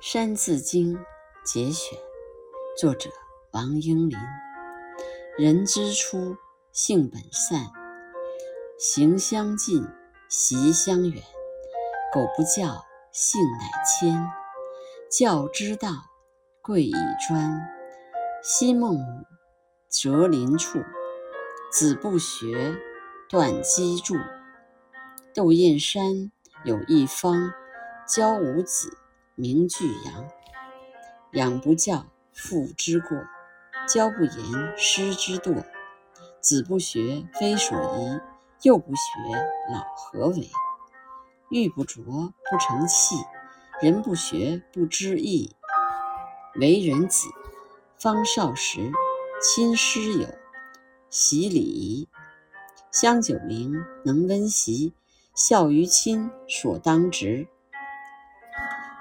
《山字经》节选，作者王英林。人之初，性本善，行相近，习相远。苟不教，性乃迁。教之道，贵以专。昔孟母，择邻处，子不学，断机杼。窦燕山有一方，教五子。名俱扬，养不教，父之过；教不严，师之惰。子不学，非所宜；幼不学，老何为？玉不琢，不成器；人不学，不知义。为人子，方少时，亲师友，习礼仪。香九龄，能温席；孝于亲，所当执。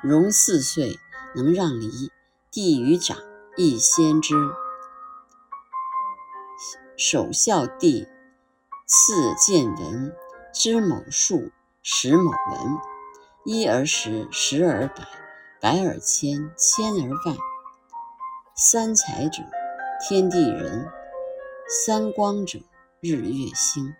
融四岁，能让梨；弟于长，亦先知。首孝弟，次见闻。知某数，识某文。一而十，十而百，百而千，千而万。三才者，天地人；三光者，日月星。